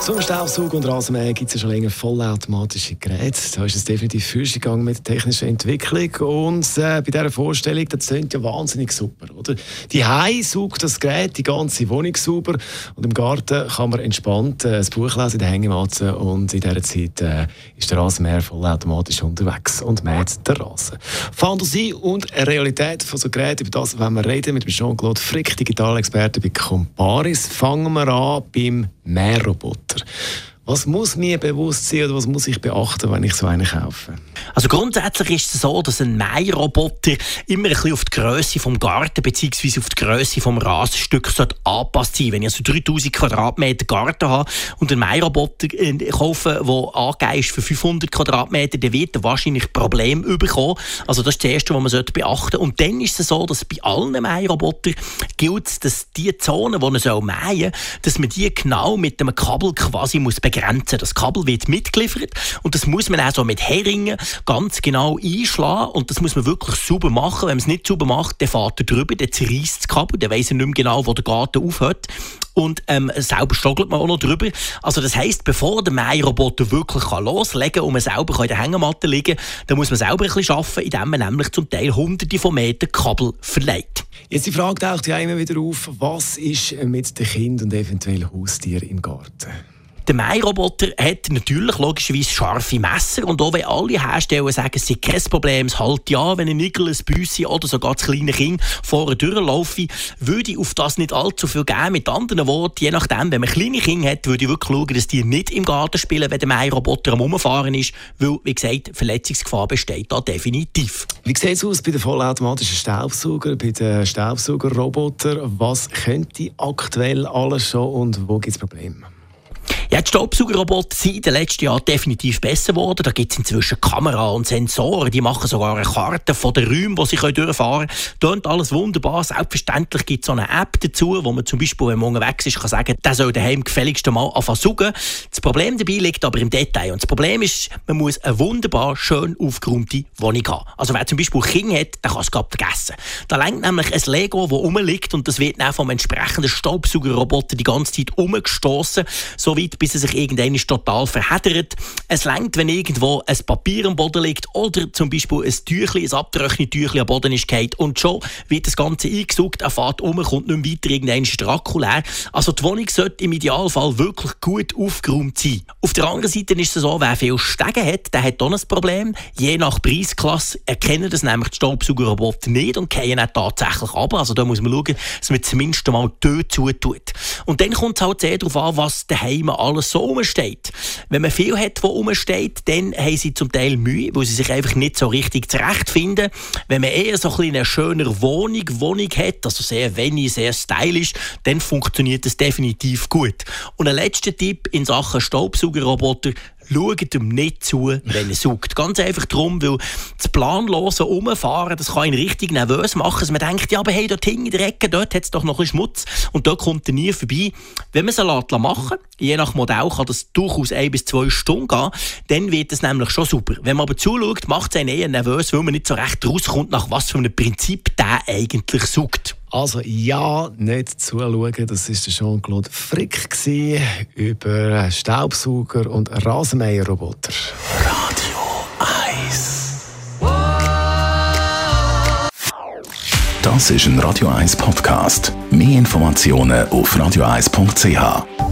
so Staubsauger und Rasenmäher gibt es ja schon länger vollautomatische Geräte. Da ist es definitiv Füße gegangen mit der technischen Entwicklung. Und äh, bei dieser Vorstellung, das klingt ja wahnsinnig super. Oder? Die Hai saugt das Gerät die ganze Wohnung sauber. Und im Garten kann man entspannt äh, ein Buch lesen in der Hängematte. Und in dieser Zeit äh, ist der Rasenmäher vollautomatisch unterwegs und mäht den Rasen. Fantasie und Realität von so Geräten, über das wenn wir reden mit Jean-Claude Frick, Digitalexperte bei Comparis. Fangen wir an beim Mähroboter. Was muss mir bewusst sein oder was muss ich beachten, wenn ich so einen kaufe? Also grundsätzlich ist es so, dass ein Mähroboter immer ein bisschen auf die Größe vom Garten bzw. auf die Größe vom Rasenstück angepasst sein. Wenn ich also 3000 Quadratmeter Garten habe und einen Mähroboter äh, kaufe, der angegeben ist für 500 Quadratmeter, dann wird er wahrscheinlich Probleme bekommen. Also das ist das Erste, was man sollte beachten sollte. Und dann ist es so, dass bei allen Mährobotern gilt, dass die Zonen, die man mähen soll, dass man die genau mit einem Kabel quasi muss begrenzen Grenzen. Das Kabel wird mitgeliefert und das muss man auch so mit Heringen ganz genau einschlagen und das muss man wirklich sauber machen. Wenn man es nicht sauber macht, dann fährt er drüber, dann zerreißt das Kabel, dann weiss er nicht mehr genau, wo der Garten aufhört und ähm, selber struggelt man auch noch drüber. Also das heisst, bevor der Mähroboter wirklich kann loslegen kann und man selber in der Hängematte liegen kann, dann muss man selber ein bisschen arbeiten, indem man nämlich zum Teil hunderte von Metern Kabel verleiht. Jetzt die Frage taucht ja immer wieder auf, was ist mit den Kindern und eventuell Haustieren im Garten? Der Mähroboter hat natürlich logischerweise scharfe Messer und auch wenn alle Hersteller sagen, es sei kein Problem, es halt ja, wenn ein Igel, ein Büssi oder sogar das kleine Kind vorne durchlaufe, würde ich auf das nicht allzu viel geben. Mit anderen Worten, je nachdem, wenn man kleine Kinder hat, würde ich wirklich schauen, dass die nicht im Garten spielen, wenn der Mähroboter am Umfahren ist, weil, wie gesagt, Verletzungsgefahr besteht da definitiv. Wie sieht es aus bei den vollautomatischen Staubsaugern, bei den Staubsaugerrobotern? Was könnte aktuell alles schon und wo gibt es Probleme? Ja, die Staubsaugerroboter sind in den letzten Jahren definitiv besser geworden. Da gibt es inzwischen Kameras und Sensoren, die machen sogar eine Karte von den Räumen, die sie durchfahren können. Tönt alles wunderbar. Selbstverständlich gibt es eine App dazu, wo man zum Beispiel, wenn man unterwegs ist, kann sagen, der soll daheim gefälligst mal anfangen saugen. Das Problem dabei liegt aber im Detail. Und das Problem ist, man muss eine wunderbar schön aufgeräumte Wohnung haben. Also wer zum Beispiel Kinder hat, der kann es gerade vergessen. Da lenkt nämlich ein Lego, das rumliegt und das wird dann vom entsprechenden Staubsaugerroboter die ganze Zeit umgestoßen, so weit bis er sich irgendwann total verheddert. Es längt, wenn irgendwo ein Papier am Boden liegt oder zum Beispiel ein Tüchli, ein Abtrocknetüchli am Boden ist gefallen und schon wird das Ganze eingesaugt, er fährt um, kommt nicht mehr weiter, irgendwann leer. Also die Wohnung sollte im Idealfall wirklich gut aufgeräumt sein. Auf der anderen Seite ist es so, wer viel Stege hat, der hat auch ein Problem. Je nach Preisklasse erkennen das nämlich die Staubsaugerroboter nicht und gehen auch tatsächlich ab. Also da muss man schauen, dass man zumindest mal dort zutut. Und dann kommt es halt sehr darauf an, was daheim alles so rumsteht. Wenn man viel hat, was rumsteht, dann haben sie zum Teil Mühe, weil sie sich einfach nicht so richtig zurechtfinden. Wenn man eher so ein eine schönere Wohnung, Wohnung hat, also sehr wenig, sehr stylisch, dann funktioniert das definitiv gut. Und ein letzter Tipp in Sachen Staubsaugerroboter, schaut ihm nicht zu, wenn er sucht. Ganz einfach darum, weil das planlose Umfahren, das kann ihn richtig nervös machen, dass man denkt, ja, aber hey, dort hinten in der Ecke, dort hat es doch noch ein Schmutz und dort kommt er nie vorbei. Wenn man es machen je nach Modell kann das durchaus ein bis zwei Stunden gehen, dann wird es nämlich schon super. Wenn man aber zuschaut, macht es einen eher nervös, weil man nicht so recht rauskommt, nach was für einem Prinzip der eigentlich sucht. Also ja, nicht zuschauen, das war Jean-Claude Frick über Staubsauger und Rasenmäherroboter. Radio 1 Das ist ein Radio 1 Podcast. Mehr Informationen auf radio1.ch.